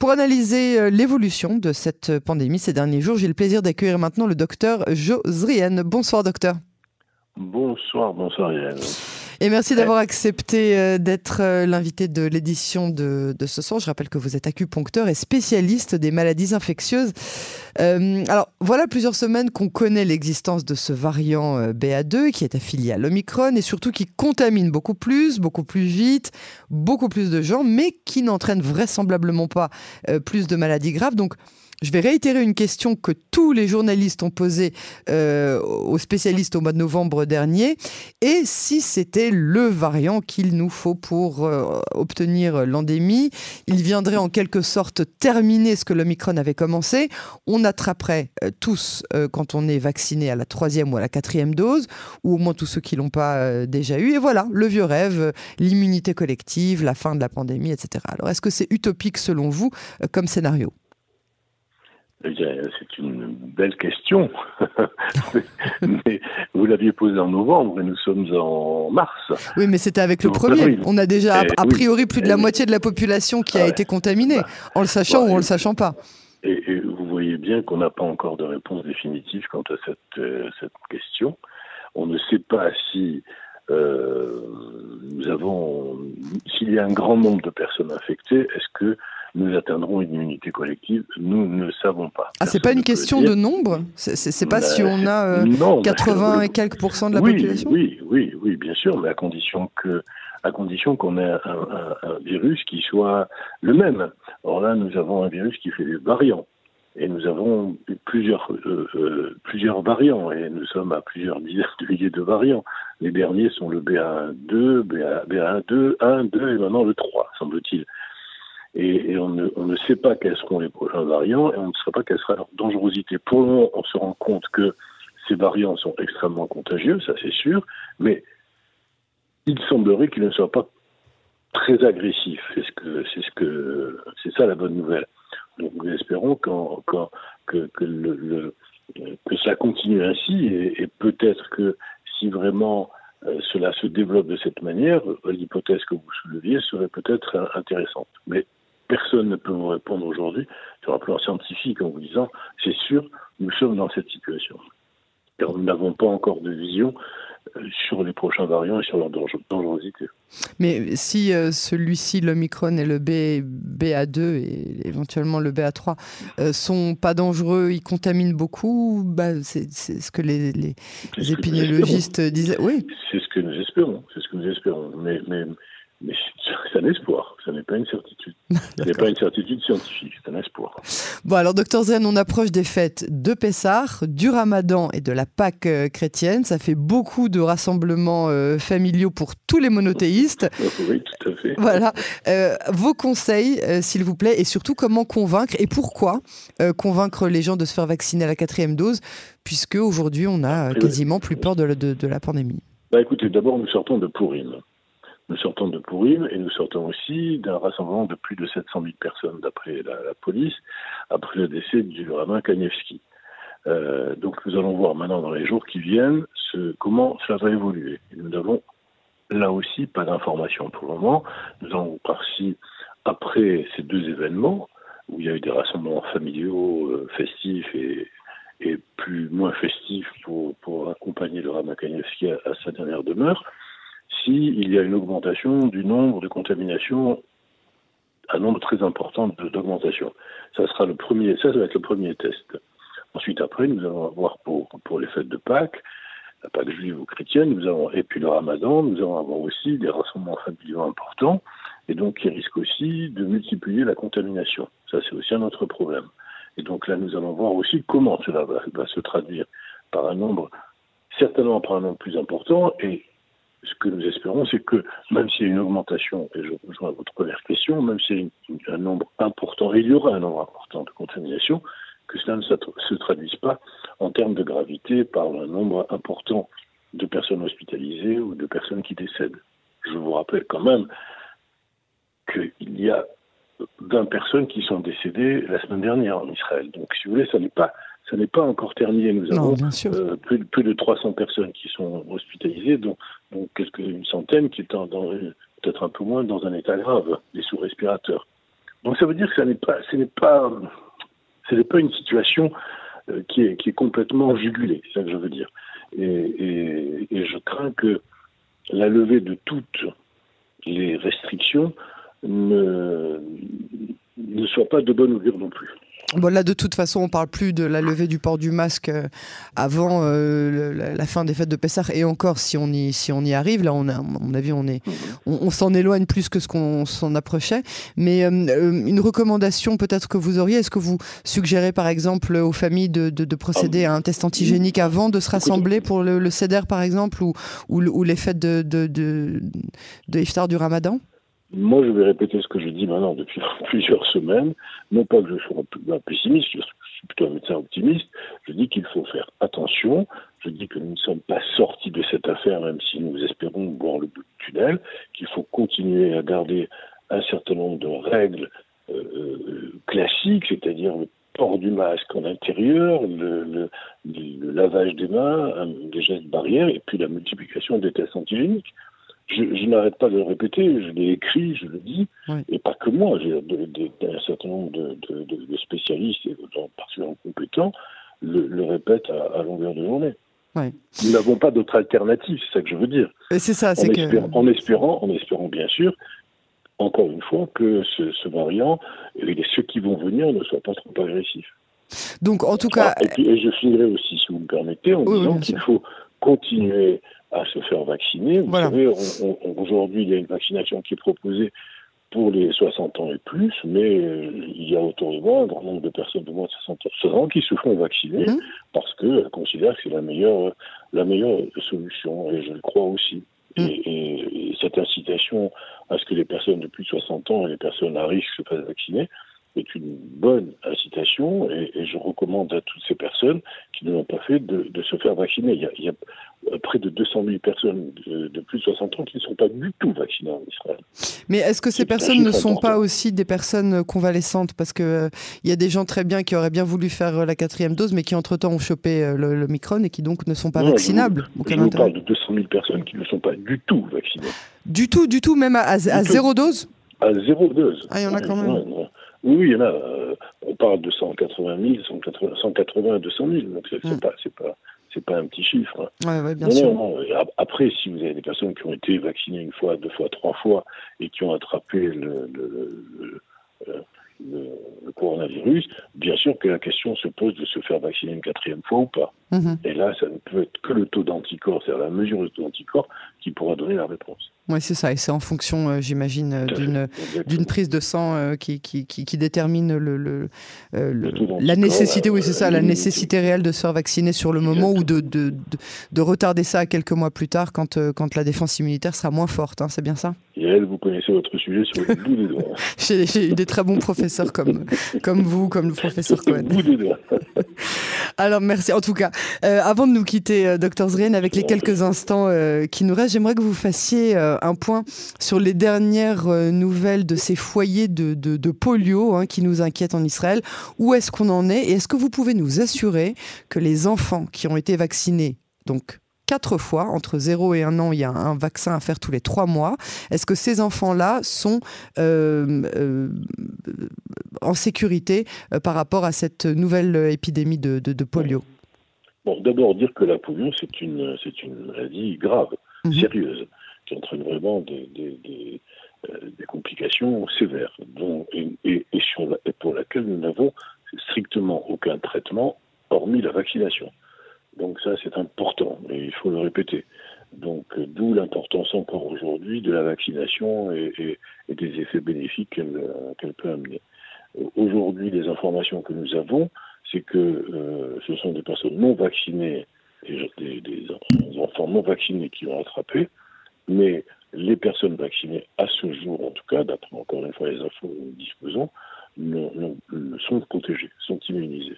Pour analyser l'évolution de cette pandémie ces derniers jours, j'ai le plaisir d'accueillir maintenant le docteur Jo Zrien. Bonsoir docteur. Bonsoir, bonsoir Yann. Et merci d'avoir accepté euh, d'être euh, l'invité de l'édition de, ce soir. Je rappelle que vous êtes acupuncteur et spécialiste des maladies infectieuses. Euh, alors, voilà plusieurs semaines qu'on connaît l'existence de ce variant BA2 qui est affilié à l'Omicron et surtout qui contamine beaucoup plus, beaucoup plus vite, beaucoup plus de gens, mais qui n'entraîne vraisemblablement pas plus de maladies graves. Donc, je vais réitérer une question que tous les journalistes ont posée euh, aux spécialistes au mois de novembre dernier. Et si c'était le variant qu'il nous faut pour euh, obtenir l'endémie, il viendrait en quelque sorte terminer ce que l'Omicron avait commencé. On attraperait euh, tous quand on est vacciné à la troisième ou à la quatrième dose, ou au moins tous ceux qui l'ont pas déjà eu. Et voilà, le vieux rêve, l'immunité collective, la fin de la pandémie, etc. Alors, est-ce que c'est utopique selon vous comme scénario? C'est une belle question. mais vous l'aviez posée en novembre et nous sommes en mars. Oui, mais c'était avec le premier. On a déjà, eh a priori, plus de la eh moitié de la population qui a été contaminée, bah, en le sachant ou en le sachant pas. Et, vous voyez bien qu'on n'a pas encore de réponse définitive quant à cette, euh, cette question. On ne sait pas si euh, nous avons, s'il y a un grand nombre de personnes infectées, est-ce que nous atteindrons une immunité collective Nous ne savons pas. Ah, c'est pas une question de nombre C'est pas si on a 80 euh, et quelques pourcents de la population Oui, oui, oui, bien sûr, mais à condition que à condition qu'on ait un, virus qui soit le même. Or là, nous avons un virus qui fait des variants. Et nous avons plusieurs, euh, euh, plusieurs variants, et nous sommes à plusieurs dizaines de milliers de variants. Les derniers sont le BA1-2, BA, 1 2 1, 2 et maintenant le 3, semble-t-il et, on, ne, sait pas quels seront les prochains variants et on ne sait pas quelle sera leur dangerosité. Pour le moment, on se rend compte que ces variants sont extrêmement contagieux, ça c'est sûr, mais il semblerait qu'ils ne soient pas très agressifs. C'est ce que, c'est ça la bonne nouvelle. Donc nous espérons que, que, ça continue ainsi et, peut-être que si vraiment euh, cela se développe de cette manière, l'hypothèse que vous souleviez serait peut-être intéressante. Mais personne ne peut vous répondre aujourd'hui sur un plan scientifique en vous disant c'est sûr, nous sommes dans cette situation. Car nous n'avons pas encore de vision euh, sur les prochains variants et sur leur dangerosité. Mais si euh, celui-ci, l'Omicron et le B, BA2 et éventuellement le BA3 euh, sont pas dangereux, ils contaminent beaucoup, bah, c'est ce que les, les, épidémiologistes disaient? Oui. C'est ce que nous espérons. C'est ce que nous espérons. Mais, mais mais c'est un espoir, ce n'est pas une certitude. Ce n'est pas une certitude scientifique, c'est un espoir. Bon, alors, docteur Zen, on approche des fêtes de Pessah, du Ramadan et de la Pâque euh, chrétienne. Ça fait beaucoup de rassemblements euh, familiaux pour tous les monothéistes. oui, tout à fait. Voilà. Euh, vos conseils, s'il vous plaît, et surtout comment convaincre et pourquoi convaincre les gens de se faire vacciner à la quatrième dose, puisque aujourd'hui, on a quasiment plus peur de la, de, la pandémie. Bah, écoutez, d'abord, nous sortons de Pourim. Nous sortons de Pourim et nous sortons aussi d'un rassemblement de plus de 700 000 personnes d'après la, police, après le décès du rabbin Kanievski. Euh, donc nous allons voir maintenant dans les jours qui viennent comment cela va évoluer. nous n'avons là aussi pas d'informations pour le moment. Nous allons si après ces deux événements, où il y a eu des rassemblements familiaux, euh, festifs et, et, plus moins festifs pour, pour accompagner le rabbin Kanievski à sa dernière demeure, s'il y a une augmentation du nombre de contaminations, un nombre très important d'augmentation. Ça sera le premier, ça, va être le premier test. Ensuite, après, nous allons avoir pour, pour les fêtes de Pâques, la Pâque juive ou chrétienne, nous avons, et puis le Ramadan, nous allons avoir aussi des rassemblements familiaux importants, et donc qui risquent aussi de multiplier la contamination. Ça, c'est aussi un autre problème. Et donc là, nous allons voir aussi comment cela va se traduire par un nombre, certainement par un nombre plus important, et ce que nous espérons, c'est que même s'il y a une augmentation, et je rejoins votre première question, même s'il y a un nombre important, et il y aura un nombre important de contaminations, que cela ne se traduise pas en termes de gravité par un nombre important de personnes hospitalisées ou de personnes qui décèdent. Je vous rappelle quand même qu'il y a 20 personnes qui sont décédées la semaine dernière en Israël. Donc, si vous voulez, ça n'est pas ça n'est pas encore terminé. Nous avons euh, plus, de 300 personnes qui sont hospitalisées, dont, quelques une centaine qui sont peut-être un peu moins dans un état grave, des sous-respirateurs. Donc ça veut dire que ce n'est pas, ce n'est pas, ce n'est pas une situation euh, qui, est, qui est complètement jugulée, c'est ça que je veux dire. Et, et, et, je crains que la levée de toutes les restrictions ne, ne soit pas de bonne augure non plus. Bon, là, de toute façon, on parle plus de la levée du port du masque euh, avant euh, la, fin des fêtes de Pessah. Et encore, si on y, si on y arrive, là, on a, à mon avis, on, est, on, s'en éloigne plus que ce qu'on s'en approchait. Mais euh, une recommandation peut-être que vous auriez, est-ce que vous suggérez, par exemple, aux familles de, de, procéder à un test antigénique avant de se rassembler pour le, le CEDER, par exemple, ou, ou, les fêtes de, de, de, de Iftar du Ramadan? Moi, je vais répéter ce que je dis maintenant depuis plusieurs semaines. Non pas que je sois un pessimiste, je suis plutôt un médecin optimiste. Je dis qu'il faut faire attention. Je dis que nous ne sommes pas sortis de cette affaire, même si nous espérons voir le bout du tunnel, qu'il faut continuer à garder un certain nombre de règles euh, euh classiques, c'est-à-dire le port du masque en intérieur, le, le, le lavage des mains, des gestes barrières, et puis la multiplication des tests antigéniques je, n'arrête pas de le répéter, je l'ai écrit, je le dis, et pas que moi, j'ai un certain nombre de, spécialistes et particulièrement compétents le, le répètent à, longueur de journée. Nous n'avons pas d'autre alternative, c'est ça que je veux dire. C'est ça, c'est que... en espérant, en espérant bien sûr, encore une fois, que ce, variant et ceux qui vont venir ne soient pas trop agressifs. Donc, en tout cas. et, je finirai aussi, si vous me permettez, en disant qu'il faut continuer à se faire vacciner. Vous savez, aujourd'hui, il y a une vaccination qui est proposée pour les 60 ans et plus, mais euh, il y a autour de moi un grand nombre de personnes de moins de 60 ans qui se font vacciner mmh. parce qu'elles considèrent que c'est la meilleure, la meilleure solution, et je le crois aussi. Mmh. Et, et, cette incitation à ce que les personnes de plus de 60 ans et les personnes à risque se fassent vacciner, est une bonne incitation et, je recommande à toutes ces personnes qui ne l'ont pas fait de, se faire vacciner. Il y, a, près de 200 000 personnes de, plus de 60 ans qui ne sont pas du tout vaccinées en Israël. Mais est-ce que ces personnes ne sont pas aussi des personnes convalescentes? Parce qu'il euh, y a des gens très bien qui auraient bien voulu faire euh, la quatrième dose, mais qui entre-temps ont chopé euh, le, Micron et qui donc ne sont pas vaccinables. Je, vous parle de 200 000 personnes qui ne sont pas du tout vaccinées. Du tout, du tout, même à, zéro dose? À zéro dose. Ah, il y en a quand même. Oui, il y en a. Euh, on parle de 180 000, 180, à 200 000. Donc, c'est hmm. pas, c'est pas, c'est pas un petit chiffre. Hein. Ouais, bien sûr. Après, si vous avez des personnes qui ont été vaccinées une fois, deux fois, trois fois et qui ont attrapé le, le, le, le coronavirus, bien sûr que la question se pose de se faire vacciner une quatrième fois ou pas. Mhm. Et là, ça ne peut être que le taux d'anticorps, c'est-à-dire la mesure du taux d'anticorps, qui pourra donner la réponse. Oui, c'est ça. Et c'est en fonction, euh, j'imagine, euh, d'une, d'une prise de sang euh, qui, qui, qui, détermine le, le, la nécessité, oui, c'est ça, la nécessité réelle de se faire vacciner sur le moment ou de, de, de, retarder ça à quelques mois plus tard quand, quand la défense immunitaire sera moins forte. Hein, c'est bien ça? Et elle, vous connaissez votre sujet sur le bout des doigts. j'ai, eu des très bons professeurs comme, comme vous, comme le professeur Cohen. Alors, merci. En tout cas, euh, avant de nous quitter, euh, Dr Zrien, avec les quelques instants euh, qui nous restent, j'aimerais que vous fassiez un point sur les dernières nouvelles de ces foyers de, de, polio hein, qui nous inquiètent en Israël. Où est-ce qu'on en est? Et est-ce que vous pouvez nous assurer que les enfants qui ont été vaccinés, donc quatre fois. Entre 0 et 1 an, il y a un vaccin à faire tous les trois mois. Est-ce que ces enfants-là sont en sécurité par rapport à cette nouvelle épidémie de, de polio Bon, d'abord dire que la polio, c'est une, c'est une maladie grave, mhm. sérieuse, qui entraîne vraiment des, des, des, euh, des complications sévères, dont, et, et, sur la, et, pour laquelle nous n'avons strictement aucun traitement, hormis la vaccination. Donc ça, c'est important, et il faut le répéter. Donc, euh, d'où l'importance encore aujourd'hui de la vaccination et, des effets bénéfiques qu'elle euh, qu'elle peut amener. Aujourd'hui, les informations que nous avons, c'est que euh, ce sont des personnes non vaccinées, des, enfants non vaccinés qui ont attrapé, mais les personnes vaccinées, à ce jour en tout cas, d'après encore une fois les infos que nous disposons, sont protégées, sont immunisées.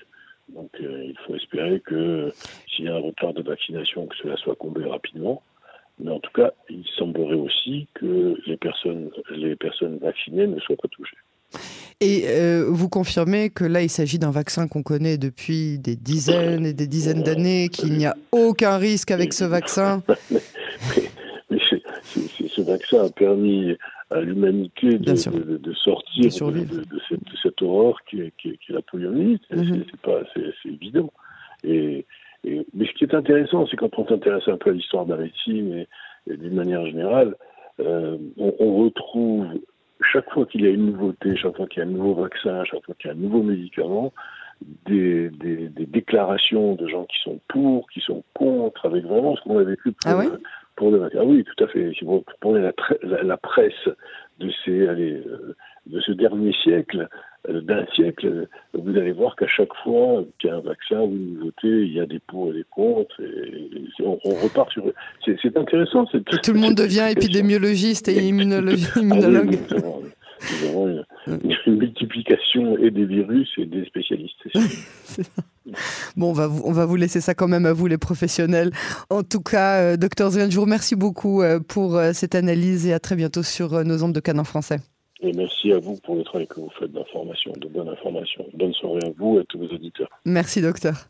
Donc euh, il faut espérer que s'il y a un retard de vaccination, que cela soit comblé rapidement. Mais en tout cas, il semblerait aussi que les personnes vaccinées ne soient pas touchées. Et euh, vous confirmez que là, il s'agit d'un vaccin qu'on connaît depuis des dizaines et des dizaines d'années, qu'il n'y a aucun risque avec ce vaccin mais, ce ce vaccin a permis à l'humanité de, sortir de, cette, horreur qui est, la poliomyélite. C'est pas, c'est évident. Et, mais ce qui est intéressant, c'est quand on s'intéresse un peu à l'histoire de la médecine et, d'une manière générale, euh, on, retrouve chaque fois qu'il y a une nouveauté, chaque fois qu'il y a un nouveau vaccin, chaque fois qu'il y a un nouveau médicament, des, déclarations de gens qui sont pour, qui sont contre, avec vraiment ce qu'on a vécu pour, ah pour le vaccin. Ah oui, tout à fait. Si vous prenez la, la, presse de ces, allez, euh, de ce dernier siècle, d'un siècle, vous allez voir qu'à chaque fois qu'il y a un vaccin ou une nouveauté, il y a des pour et des contre. Et on, repart sur. C'est intéressant. Tout le monde devient épidémiologiste et immunologue. nous avons une, multiplication et des virus et des spécialistes. bon, on va, vous, on va vous laisser ça quand même à vous, les professionnels. En tout cas, euh, docteur Zren, je vous remercie beaucoup euh, pour cette analyse et à très bientôt sur nos ondes de Canon français. Et merci à vous pour le travail que vous faites d'information, de bonne information. Bonne soirée à vous et à tous vos auditeurs. Merci, docteur.